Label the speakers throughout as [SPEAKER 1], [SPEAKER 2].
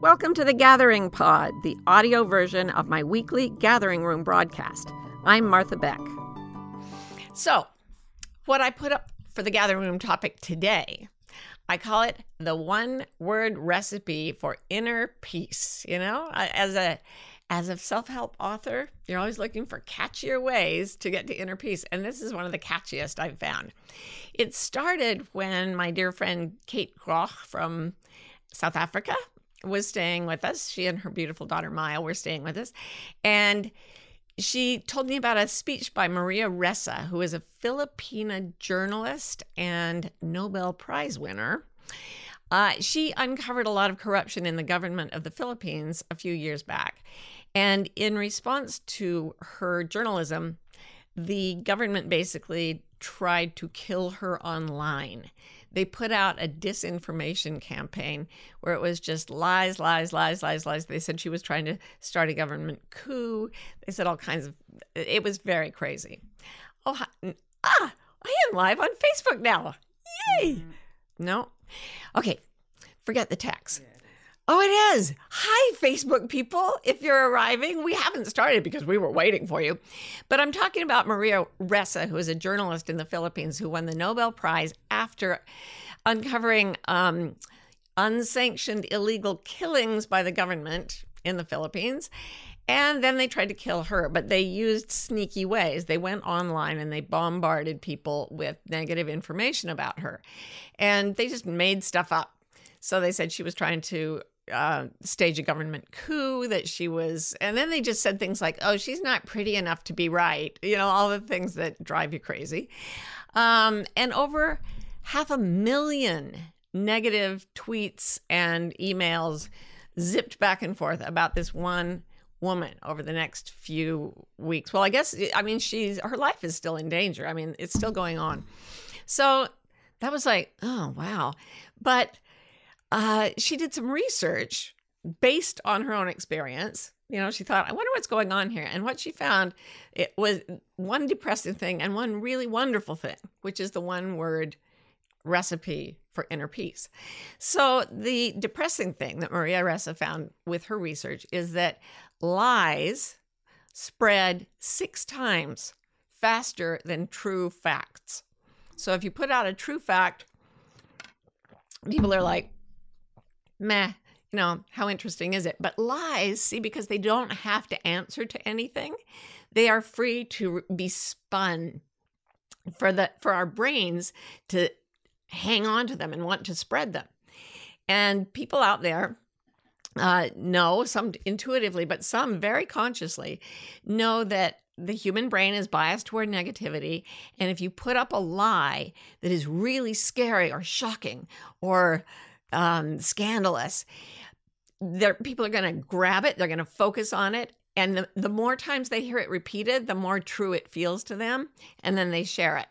[SPEAKER 1] Welcome to the Gathering Pod, the audio version of my weekly Gathering Room broadcast. I'm Martha Beck. So, what I put up for the Gathering Room topic today, I call it the one word recipe for inner peace. You know, as a as a self-help author, you're always looking for catchier ways to get to inner peace, and this is one of the catchiest I've found. It started when my dear friend Kate Groch from South Africa was staying with us. She and her beautiful daughter Maya were staying with us. And she told me about a speech by Maria Ressa, who is a Filipina journalist and Nobel Prize winner. Uh, she uncovered a lot of corruption in the government of the Philippines a few years back. And in response to her journalism, the government basically tried to kill her online they put out a disinformation campaign where it was just lies, lies, lies, lies, lies. They said she was trying to start a government coup. They said all kinds of, it was very crazy. Oh, ah, I am live on Facebook now. Yay! Mm-hmm. No. Okay, forget the text. Yeah. Oh, it is. Hi, Facebook people. If you're arriving, we haven't started because we were waiting for you. But I'm talking about Maria Ressa, who is a journalist in the Philippines who won the Nobel Prize after uncovering um, unsanctioned illegal killings by the government in the Philippines. And then they tried to kill her, but they used sneaky ways. They went online and they bombarded people with negative information about her. And they just made stuff up. So they said she was trying to uh, stage a government coup, that she was, and then they just said things like, oh, she's not pretty enough to be right, you know, all the things that drive you crazy. Um, and over half a million negative tweets and emails zipped back and forth about this one woman over the next few weeks. Well, I guess, I mean, she's, her life is still in danger. I mean, it's still going on. So that was like, oh, wow. But, uh, she did some research based on her own experience. You know, she thought, I wonder what's going on here. And what she found it was one depressing thing and one really wonderful thing, which is the one word recipe for inner peace. So the depressing thing that Maria Ressa found with her research is that lies spread six times faster than true facts. So if you put out a true fact, people are like, meh, you know, how interesting is it? But lies, see, because they don't have to answer to anything, they are free to be spun for the for our brains to hang on to them and want to spread them. And people out there uh, know, some intuitively, but some very consciously, know that the human brain is biased toward negativity. And if you put up a lie that is really scary or shocking or um, scandalous, there people are going to grab it. They're going to focus on it, and the, the more times they hear it repeated, the more true it feels to them, and then they share it.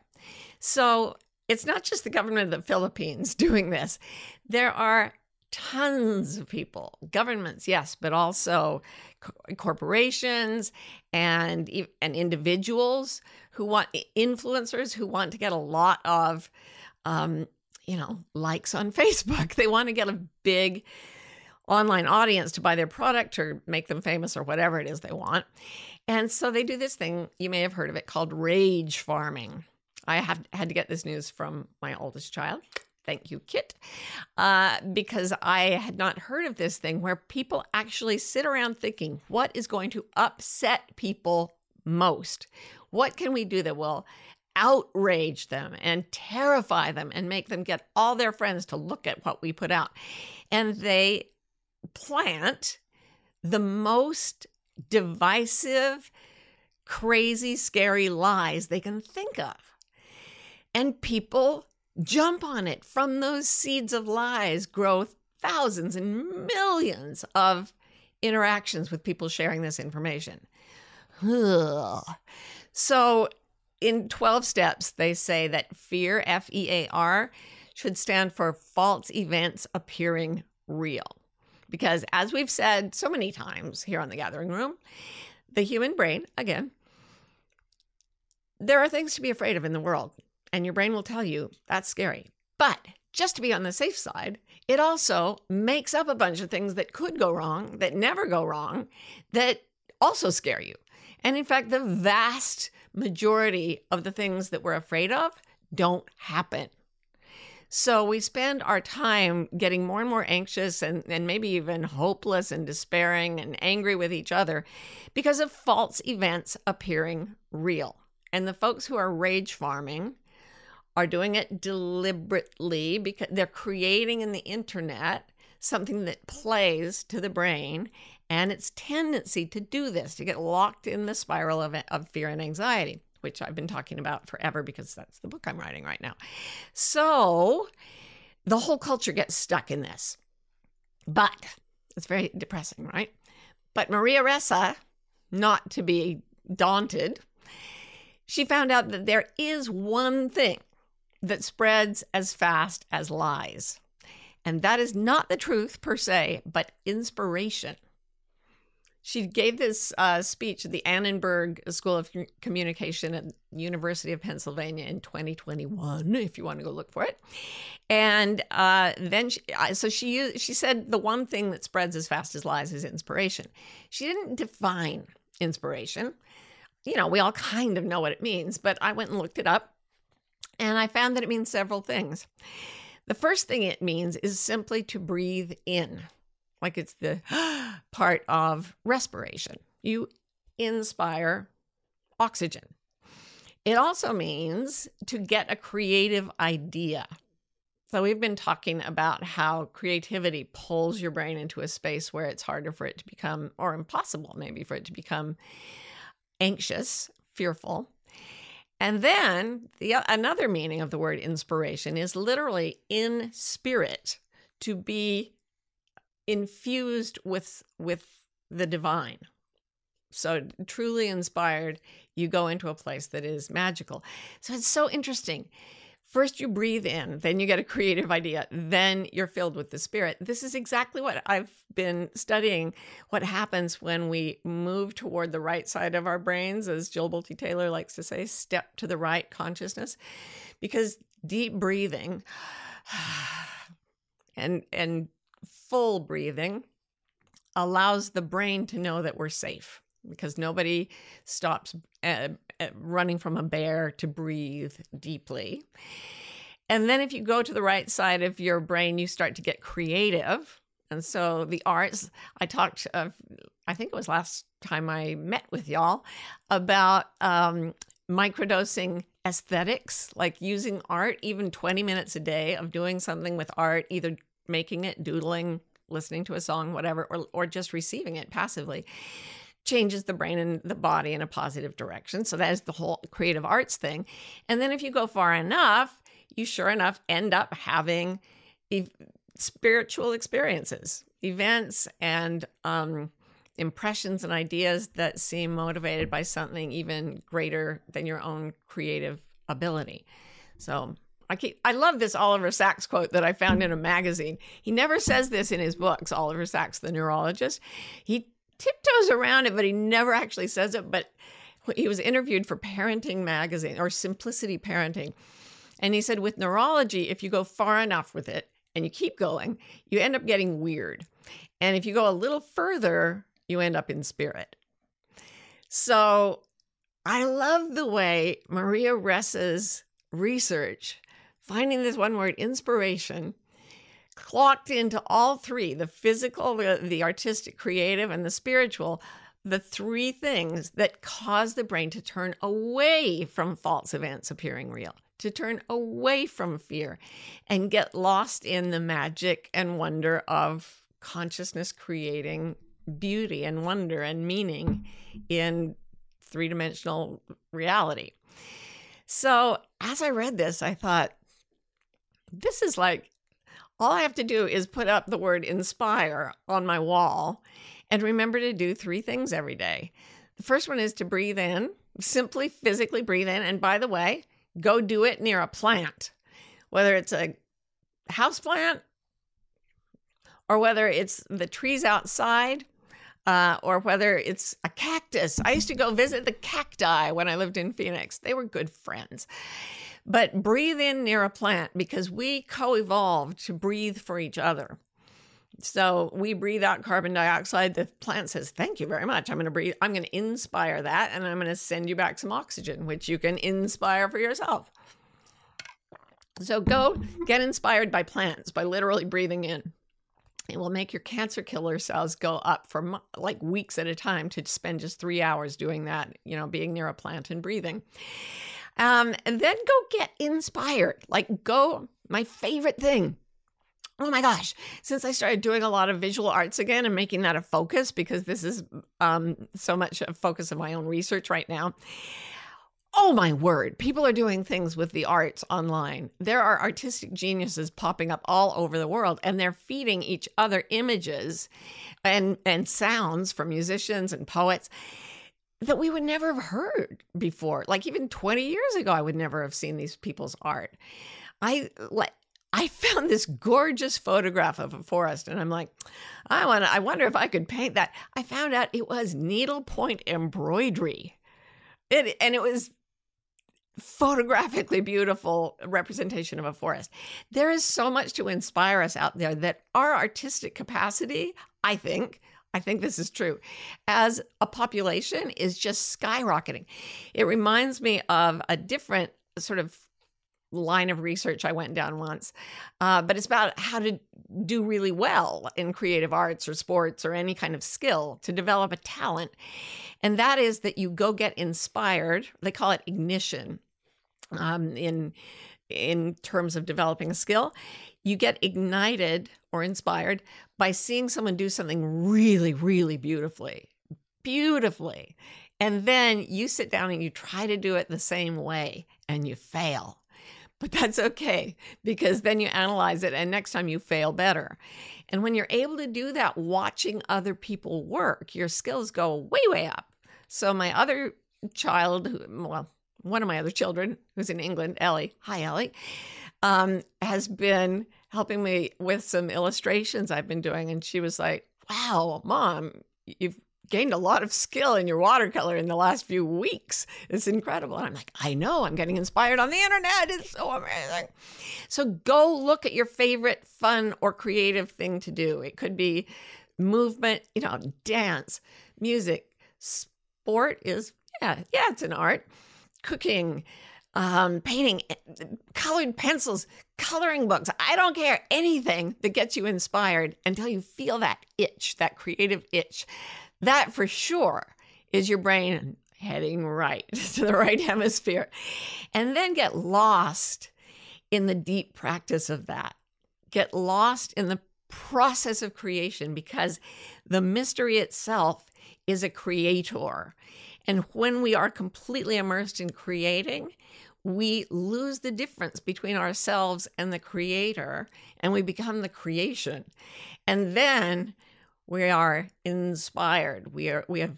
[SPEAKER 1] So it's not just the government of the Philippines doing this. There are tons of people, governments, yes, but also co- corporations and and individuals who want influencers who want to get a lot of um, you know, likes on Facebook. They want to get a big online audience to buy their product or make them famous or whatever it is they want. And so they do this thing, you may have heard of it, called rage farming. I have had to get this news from my oldest child. Thank you, Kit. Uh, because I had not heard of this thing where people actually sit around thinking, what is going to upset people most? What can we do that will outrage them and terrify them and make them get all their friends to look at what we put out. And they plant the most divisive, crazy, scary lies they can think of. And people jump on it. From those seeds of lies grow thousands and millions of interactions with people sharing this information. Ugh. So in 12 steps, they say that fear, F E A R, should stand for false events appearing real. Because as we've said so many times here on the Gathering Room, the human brain, again, there are things to be afraid of in the world, and your brain will tell you that's scary. But just to be on the safe side, it also makes up a bunch of things that could go wrong, that never go wrong, that also scare you. And in fact, the vast majority of the things that we're afraid of don't happen. So we spend our time getting more and more anxious and, and maybe even hopeless and despairing and angry with each other because of false events appearing real. And the folks who are rage farming are doing it deliberately because they're creating in the internet something that plays to the brain and its tendency to do this, to get locked in the spiral of, of fear and anxiety which I've been talking about forever because that's the book I'm writing right now. So the whole culture gets stuck in this. But it's very depressing, right? But Maria Ressa, not to be daunted, she found out that there is one thing that spreads as fast as lies. And that is not the truth per se, but inspiration. She gave this uh, speech at the Annenberg School of Communication at University of Pennsylvania in 2021, if you want to go look for it. And uh, then, she, so she she said the one thing that spreads as fast as lies is inspiration. She didn't define inspiration. You know, we all kind of know what it means, but I went and looked it up, and I found that it means several things. The first thing it means is simply to breathe in like it's the part of respiration. You inspire oxygen. It also means to get a creative idea. So, we've been talking about how creativity pulls your brain into a space where it's harder for it to become, or impossible maybe, for it to become anxious, fearful. And then the another meaning of the word inspiration is literally in spirit, to be infused with with the divine. So truly inspired you go into a place that is magical. So it's so interesting. First you breathe in then you get a creative idea then you're filled with the spirit. This is exactly what i've been studying. What happens when we move toward the right side of our brains as jill bolte taylor likes to say step to the right consciousness. Because deep breathing and and full breathing allows the brain to know that we're safe because nobody stops uh, uh, running from a bear to breathe deeply. And then if you go to the right side of your brain, you start to get creative. And so the arts, I talked, uh, I think it was last time I met with y'all about um, microdosing aesthetics, like using art, even 20 minutes a day of doing something with art, either making it, doodling, listening to a song, whatever, or, or just receiving it passively, changes the brain and the body in a positive direction. So that is the whole creative arts thing. And then if you go far enough, you sure enough end up having e- spiritual experiences, events, and um, impressions and ideas that seem motivated by something even greater than your own creative ability. So I keep I love this Oliver Sacks quote that I found in a magazine. He never says this in his books, Oliver Sacks, the neurologist. He tiptoes around it, but he never actually says it. But he was interviewed for Parenting Magazine or Simplicity Parenting. And he said, with neurology, if you go far enough with it and you keep going, you end up getting weird. And if you go a little further, you end up in spirit. So I love the way Maria Ressa's research finding this one word, inspiration, clocked into all three the physical, the, the artistic, creative, and the spiritual the three things that cause the brain to turn away from false events appearing real, to turn away from fear and get lost in the magic and wonder of consciousness creating beauty and wonder and meaning in three dimensional reality. So, as I read this, I thought, this is like all I have to do is put up the word inspire on my wall and remember to do three things every day. The first one is to breathe in, simply physically breathe in. And by the way, go do it near a plant, whether it's a house plant or whether it's the trees outside. Uh, or whether it's a cactus. I used to go visit the cacti when I lived in Phoenix. They were good friends. But breathe in near a plant because we co evolved to breathe for each other. So we breathe out carbon dioxide. The plant says, Thank you very much. I'm going to breathe, I'm going to inspire that, and I'm going to send you back some oxygen, which you can inspire for yourself. So go get inspired by plants by literally breathing in. It will make your cancer killer cells go up for like weeks at a time to spend just three hours doing that, you know, being near a plant and breathing. Um, and then go get inspired. Like, go, my favorite thing. Oh my gosh, since I started doing a lot of visual arts again and making that a focus, because this is um, so much a focus of my own research right now, Oh my word, people are doing things with the arts online. There are artistic geniuses popping up all over the world and they're feeding each other images and and sounds from musicians and poets that we would never have heard before. Like even 20 years ago I would never have seen these people's art. I like I found this gorgeous photograph of a forest and I'm like, I want I wonder if I could paint that. I found out it was needlepoint embroidery. It, and it was photographically beautiful representation of a forest. There is so much to inspire us out there that our artistic capacity, I think, I think this is true, as a population is just skyrocketing. It reminds me of a different sort of line of research I went down once, uh, but it's about how to do really well in creative arts or sports or any kind of skill to develop a talent. And that is that you go get inspired. They call it ignition um, in in terms of developing a skill. You get ignited or inspired by seeing someone do something really, really beautifully, beautifully. And then you sit down and you try to do it the same way and you fail. But that's okay because then you analyze it and next time you fail better. And when you're able to do that watching other people work, your skills go way, way up. So my other child, well, one of my other children, who's in England, Ellie, hi, Ellie, um, has been helping me with some illustrations I've been doing. And she was like, wow, mom, you've gained a lot of skill in your watercolor in the last few weeks. It's incredible. And I'm like, I know, I'm getting inspired on the internet. It's so amazing. So go look at your favorite fun or creative thing to do. It could be movement, you know, dance, music, sport is, yeah, yeah, it's an art cooking, um, painting, eh, colored pencils, coloring books. I don't care anything that gets you inspired until you feel that itch, that creative itch. That for sure is your brain heading right to the right hemisphere. And then get lost in the deep practice of that. Get lost in the process of creation because the mystery itself is a creator. And when we are completely immersed in creating, we lose the difference between ourselves and the creator, and we become the creation. And then we are inspired. We are we have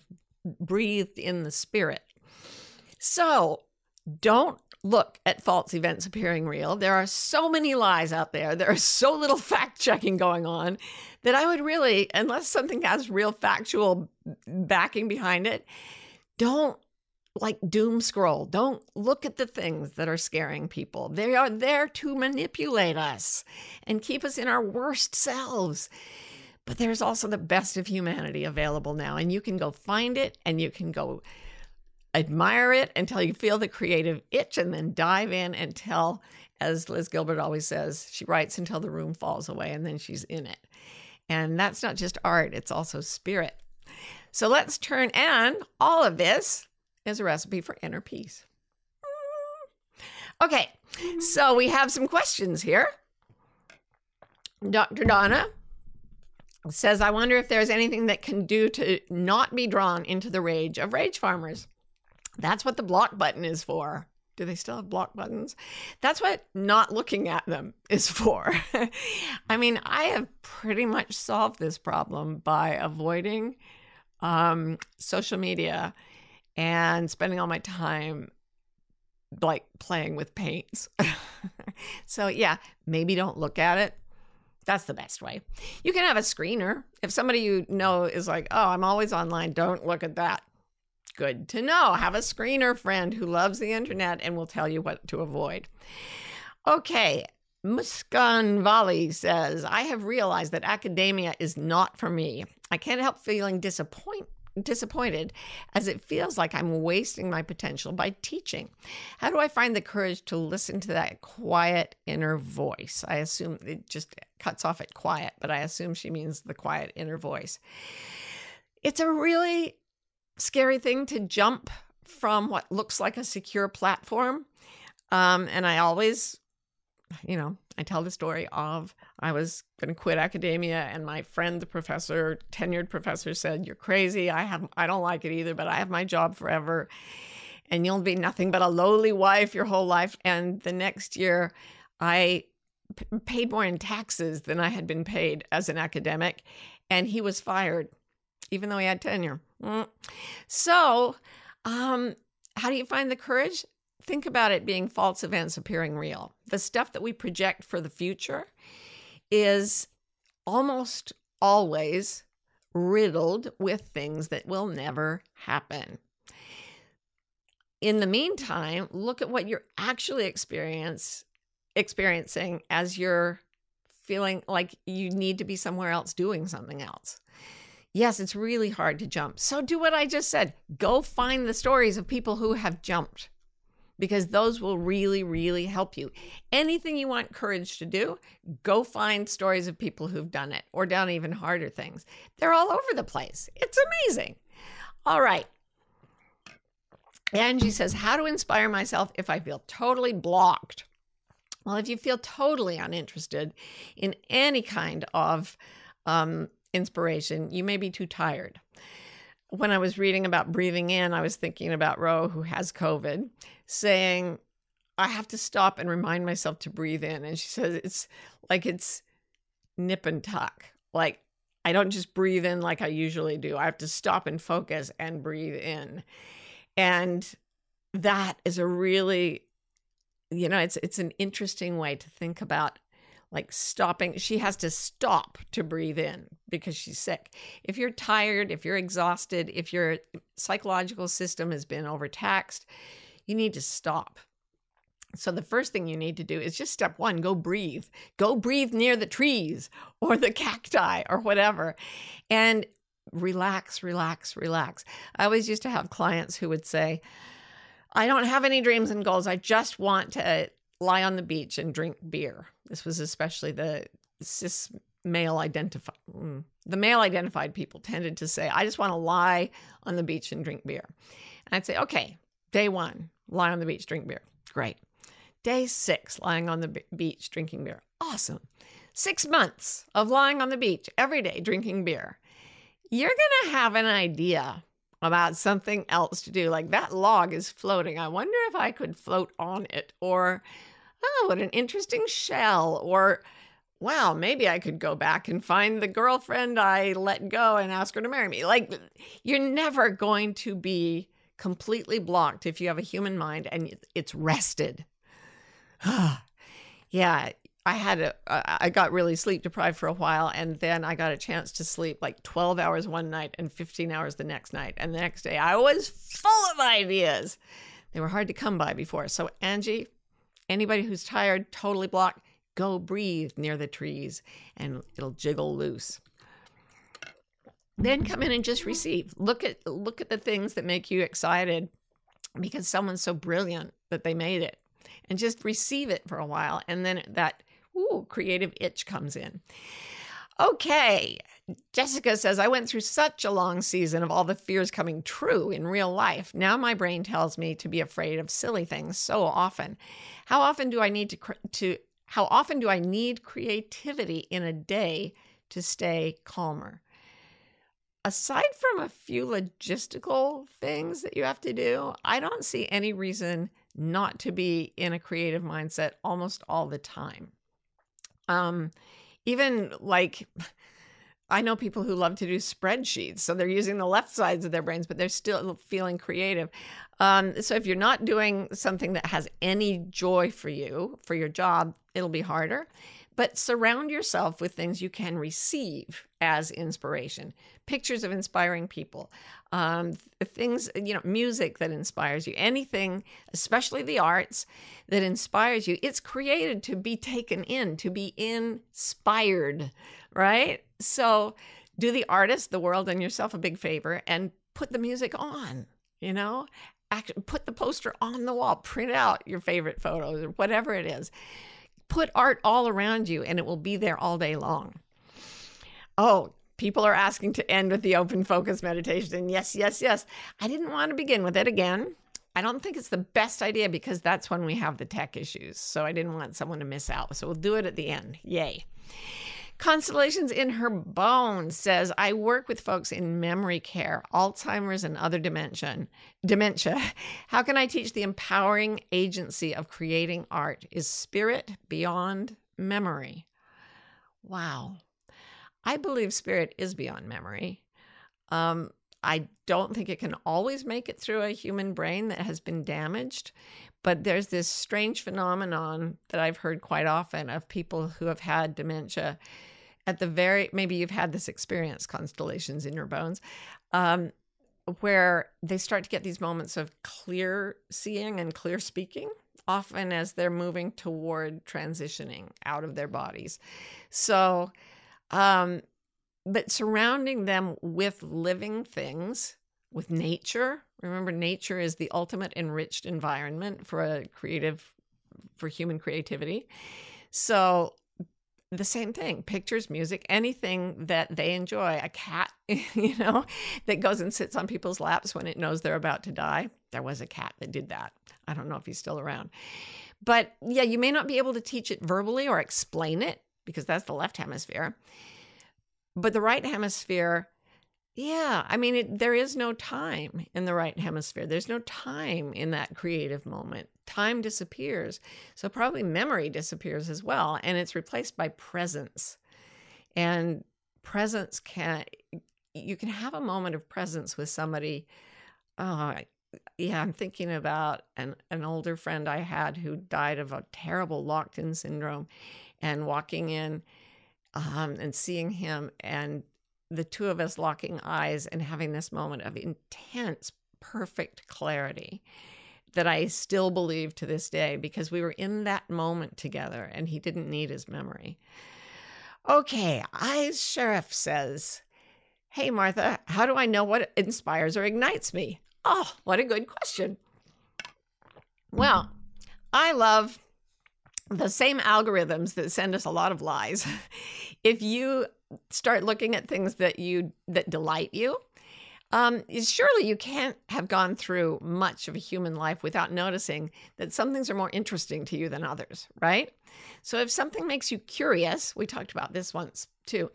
[SPEAKER 1] breathed in the spirit. So don't look at false events appearing real. There are so many lies out there. There is so little fact checking going on that I would really, unless something has real factual backing behind it, don't like doom scroll. Don't look at the things that are scaring people. They are there to manipulate us and keep us in our worst selves. But there's also the best of humanity available now, and you can go find it and you can go admire it until you feel the creative itch and then dive in until, as Liz Gilbert always says, she writes until the room falls away and then she's in it. And that's not just art, it's also spirit. So let's turn, and all of this is a recipe for inner peace. Okay, so we have some questions here. Dr. Donna says, I wonder if there's anything that can do to not be drawn into the rage of rage farmers. That's what the block button is for. Do they still have block buttons? That's what not looking at them is for. I mean, I have pretty much solved this problem by avoiding um, social media and spending all my time like playing with paints. so, yeah, maybe don't look at it. That's the best way. You can have a screener. If somebody you know is like, oh, I'm always online, don't look at that. Good to know. Have a screener friend who loves the internet and will tell you what to avoid. Okay, Muskan Vali says, I have realized that academia is not for me. I can't help feeling disappoint, disappointed as it feels like I'm wasting my potential by teaching. How do I find the courage to listen to that quiet inner voice? I assume it just cuts off at quiet, but I assume she means the quiet inner voice. It's a really scary thing to jump from what looks like a secure platform. Um, and I always, you know, I tell the story of I was going to quit academia, and my friend, the professor, tenured professor, said, "You're crazy. I have, I don't like it either, but I have my job forever, and you'll be nothing but a lowly wife your whole life." And the next year, I p- paid more in taxes than I had been paid as an academic, and he was fired, even though he had tenure. Mm. So, um, how do you find the courage? Think about it being false events appearing real. The stuff that we project for the future is almost always riddled with things that will never happen. In the meantime, look at what you're actually experience, experiencing as you're feeling like you need to be somewhere else doing something else. Yes, it's really hard to jump. So do what I just said. Go find the stories of people who have jumped because those will really, really help you. Anything you want courage to do, go find stories of people who've done it or done even harder things. They're all over the place. It's amazing. All right. Angie says, How to inspire myself if I feel totally blocked? Well, if you feel totally uninterested in any kind of um, inspiration, you may be too tired. When I was reading about breathing in, I was thinking about Ro, who has COVID, saying, I have to stop and remind myself to breathe in. And she says, it's like it's nip and tuck. Like I don't just breathe in like I usually do. I have to stop and focus and breathe in. And that is a really, you know, it's it's an interesting way to think about like stopping. She has to stop to breathe in because she's sick. If you're tired, if you're exhausted, if your psychological system has been overtaxed, you need to stop. So, the first thing you need to do is just step one go breathe. Go breathe near the trees or the cacti or whatever. And relax, relax, relax. I always used to have clients who would say, I don't have any dreams and goals. I just want to lie on the beach and drink beer. This was especially the cis male identified mm, the male identified people tended to say, I just want to lie on the beach and drink beer. And I'd say, okay, day one, lie on the beach, drink beer. Great. Day six, lying on the beach, drinking beer. Awesome. Six months of lying on the beach every day, drinking beer. You're going to have an idea about something else to do. Like that log is floating. I wonder if I could float on it. Or oh, what an interesting shell. Or, wow, maybe I could go back and find the girlfriend I let go and ask her to marry me. Like, you're never going to be completely blocked if you have a human mind and it's rested. yeah, I had a, I got really sleep deprived for a while, and then I got a chance to sleep like 12 hours one night and 15 hours the next night. And the next day, I was full of ideas. They were hard to come by before. So, Angie, Anybody who's tired, totally blocked, go breathe near the trees and it'll jiggle loose. Then come in and just receive. Look at look at the things that make you excited because someone's so brilliant that they made it. And just receive it for a while and then that ooh, creative itch comes in. Okay. Jessica says, I went through such a long season of all the fears coming true in real life. Now my brain tells me to be afraid of silly things so often. How often do I need to, to how often do I need creativity in a day to stay calmer? Aside from a few logistical things that you have to do, I don't see any reason not to be in a creative mindset almost all the time. Um, even like I know people who love to do spreadsheets, so they're using the left sides of their brains, but they're still feeling creative. Um, so if you're not doing something that has any joy for you for your job, it'll be harder. But surround yourself with things you can receive as inspiration. Pictures of inspiring people um, things you know music that inspires you anything especially the arts that inspires you. It's created to be taken in to be inspired right? So do the artist the world and yourself a big favor and put the music on you know? Act, put the poster on the wall print out your favorite photos or whatever it is put art all around you and it will be there all day long. Oh, people are asking to end with the open focus meditation. Yes, yes, yes. I didn't want to begin with it again. I don't think it's the best idea because that's when we have the tech issues. So I didn't want someone to miss out. So we'll do it at the end. Yay. Constellations in Her Bones says, I work with folks in memory care, Alzheimer's, and other dementia. Dementia. How can I teach the empowering agency of creating art? Is spirit beyond memory? Wow. I believe spirit is beyond memory. Um, I don't think it can always make it through a human brain that has been damaged, but there's this strange phenomenon that I've heard quite often of people who have had dementia at the very maybe you've had this experience constellations in your bones um, where they start to get these moments of clear seeing and clear speaking often as they're moving toward transitioning out of their bodies. So um, but surrounding them with living things with nature. Remember nature is the ultimate enriched environment for a creative for human creativity. So the same thing pictures music anything that they enjoy. A cat you know that goes and sits on people's laps when it knows they're about to die. There was a cat that did that. I don't know if he's still around. But yeah you may not be able to teach it verbally or explain it because that's the left hemisphere but the right hemisphere yeah, I mean, it, there is no time in the right hemisphere. There's no time in that creative moment. Time disappears. So, probably memory disappears as well. And it's replaced by presence. And presence can, you can have a moment of presence with somebody. Oh, yeah, I'm thinking about an, an older friend I had who died of a terrible locked in syndrome and walking in um, and seeing him and the two of us locking eyes and having this moment of intense, perfect clarity that I still believe to this day because we were in that moment together and he didn't need his memory. Okay, Eyes Sheriff says, Hey, Martha, how do I know what inspires or ignites me? Oh, what a good question. Well, I love the same algorithms that send us a lot of lies. if you start looking at things that you that delight you um, surely you can't have gone through much of a human life without noticing that some things are more interesting to you than others, right? So if something makes you curious, we talked about this once too,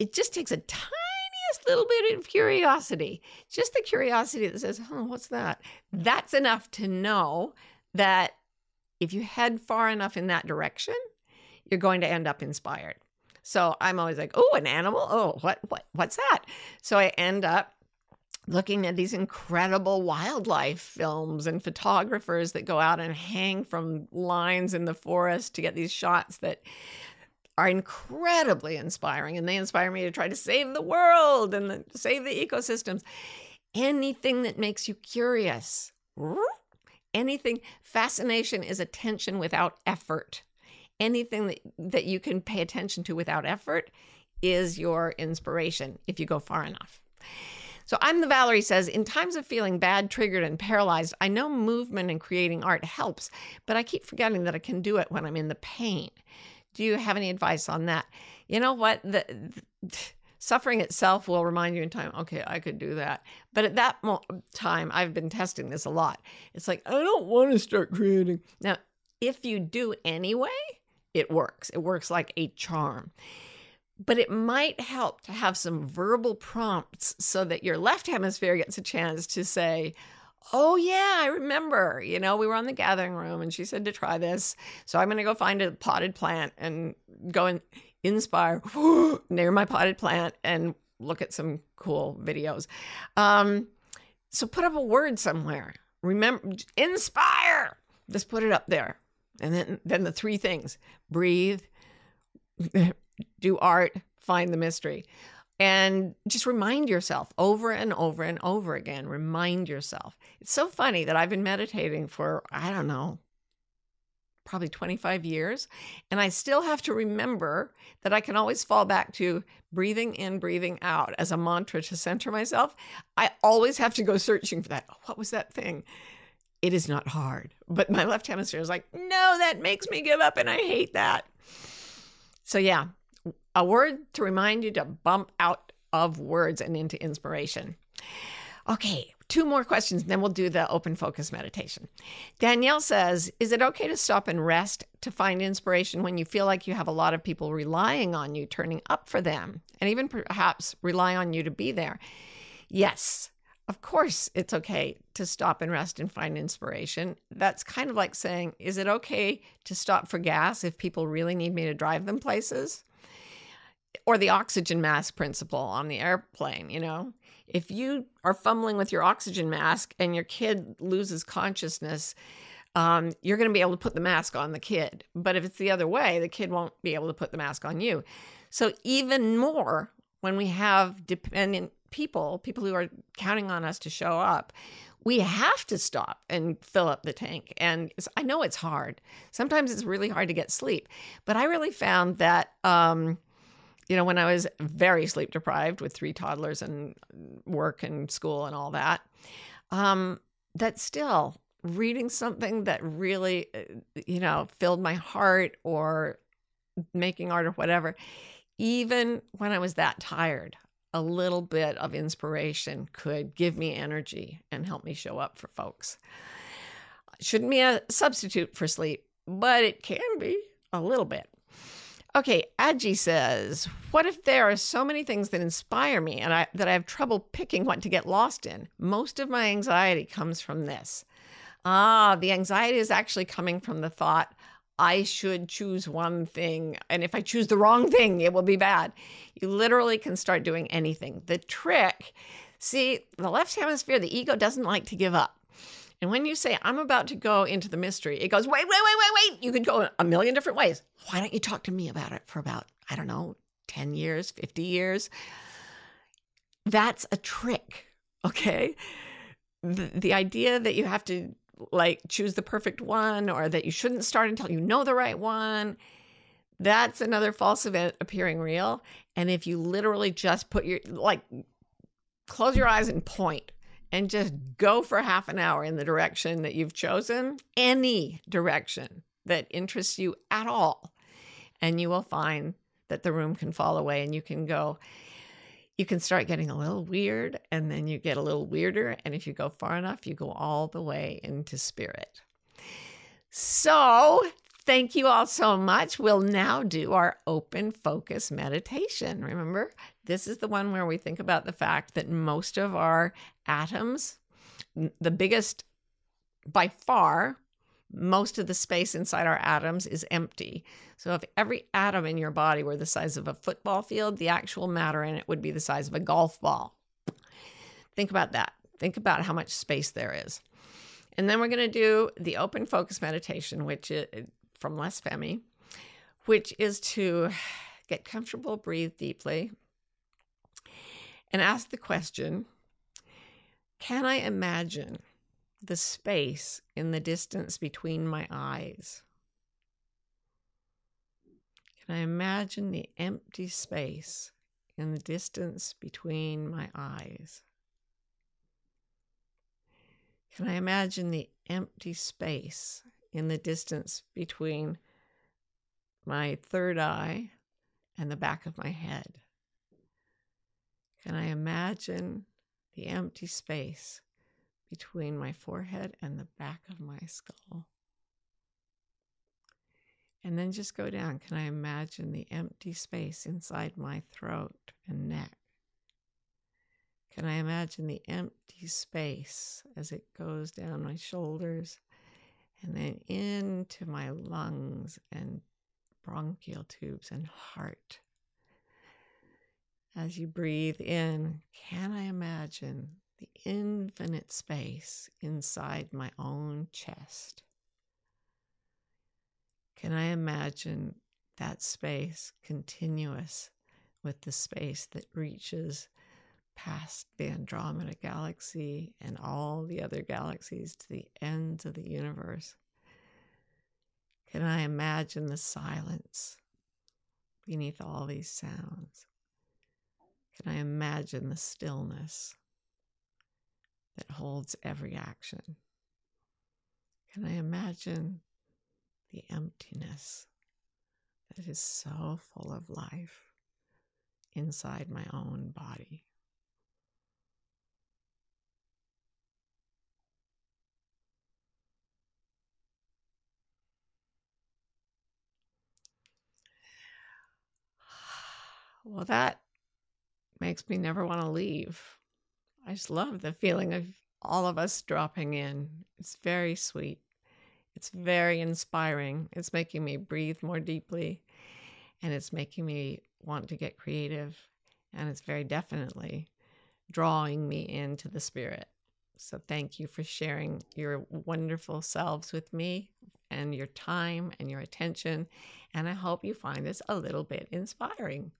[SPEAKER 1] it just takes a tiniest little bit of curiosity, just the curiosity that says, oh, what's that? That's enough to know that if you head far enough in that direction, you're going to end up inspired. So I'm always like, oh, an animal? Oh, what what what's that? So I end up looking at these incredible wildlife films and photographers that go out and hang from lines in the forest to get these shots that are incredibly inspiring and they inspire me to try to save the world and the, save the ecosystems anything that makes you curious anything fascination is attention without effort anything that, that you can pay attention to without effort is your inspiration if you go far enough. So I'm the Valerie says, in times of feeling bad, triggered, and paralyzed, I know movement and creating art helps, but I keep forgetting that I can do it when I'm in the pain. Do you have any advice on that? You know what? The, the suffering itself will remind you in time, okay, I could do that. But at that mo- time, I've been testing this a lot. It's like, I don't want to start creating. Now, if you do anyway, it works. It works like a charm. But it might help to have some verbal prompts so that your left hemisphere gets a chance to say, Oh, yeah, I remember. You know, we were on the gathering room and she said to try this. So I'm going to go find a potted plant and go and inspire near my potted plant and look at some cool videos. Um, so put up a word somewhere. Remember, inspire. Just put it up there. And then, then the three things breathe, do art, find the mystery. And just remind yourself over and over and over again. Remind yourself. It's so funny that I've been meditating for, I don't know, probably 25 years. And I still have to remember that I can always fall back to breathing in, breathing out as a mantra to center myself. I always have to go searching for that. Oh, What was that thing? It is not hard. But my left hemisphere is like, no, that makes me give up and I hate that. So, yeah, a word to remind you to bump out of words and into inspiration. Okay, two more questions, and then we'll do the open focus meditation. Danielle says, Is it okay to stop and rest to find inspiration when you feel like you have a lot of people relying on you, turning up for them, and even perhaps rely on you to be there? Yes, of course, it's okay to stop and rest and find inspiration. That's kind of like saying, Is it okay to stop for gas if people really need me to drive them places? Or the oxygen mask principle on the airplane, you know? If you are fumbling with your oxygen mask and your kid loses consciousness, um, you're going to be able to put the mask on the kid. But if it's the other way, the kid won't be able to put the mask on you. So, even more when we have dependent people, people who are counting on us to show up, we have to stop and fill up the tank. And I know it's hard. Sometimes it's really hard to get sleep. But I really found that. Um, you know, when I was very sleep deprived with three toddlers and work and school and all that, um, that still reading something that really, uh, you know, filled my heart or making art or whatever, even when I was that tired, a little bit of inspiration could give me energy and help me show up for folks. Shouldn't be a substitute for sleep, but it can be a little bit. Okay, Adji says, "What if there are so many things that inspire me and I that I have trouble picking what to get lost in? Most of my anxiety comes from this." Ah, the anxiety is actually coming from the thought I should choose one thing and if I choose the wrong thing, it will be bad. You literally can start doing anything. The trick, see, the left hemisphere, the ego doesn't like to give up. And when you say, I'm about to go into the mystery, it goes, wait, wait, wait, wait, wait. You could go a million different ways. Why don't you talk to me about it for about, I don't know, 10 years, 50 years? That's a trick. Okay. The, the idea that you have to like choose the perfect one or that you shouldn't start until you know the right one. That's another false event appearing real. And if you literally just put your, like, close your eyes and point and just go for half an hour in the direction that you've chosen, any direction that interests you at all. And you will find that the room can fall away and you can go, you can start getting a little weird and then you get a little weirder. And if you go far enough, you go all the way into spirit. So, thank you all so much. We'll now do our open focus meditation. Remember, this is the one where we think about the fact that most of our atoms, the biggest by far, most of the space inside our atoms is empty. So if every atom in your body were the size of a football field, the actual matter in it would be the size of a golf ball. Think about that. Think about how much space there is. And then we're going to do the open focus meditation, which from Les Fehmi, which is to get comfortable, breathe deeply, and ask the question Can I imagine the space in the distance between my eyes? Can I imagine the empty space in the distance between my eyes? Can I imagine the empty space in the distance between my third eye and the back of my head? Can I imagine the empty space between my forehead and the back of my skull? And then just go down. Can I imagine the empty space inside my throat and neck? Can I imagine the empty space as it goes down my shoulders and then into my lungs and bronchial tubes and heart? As you breathe in, can I imagine the infinite space inside my own chest? Can I imagine that space continuous with the space that reaches past the Andromeda galaxy and all the other galaxies to the ends of the universe. Can I imagine the silence beneath all these sounds? Can I imagine the stillness that holds every action? Can I imagine the emptiness that is so full of life inside my own body? Well, that makes me never want to leave. I just love the feeling of all of us dropping in. It's very sweet. It's very inspiring. It's making me breathe more deeply and it's making me want to get creative. And it's very definitely drawing me into the spirit. So thank you for sharing your wonderful selves with me and your time and your attention. And I hope you find this a little bit inspiring.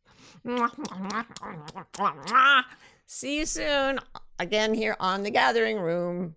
[SPEAKER 1] See you soon again here on the Gathering Room.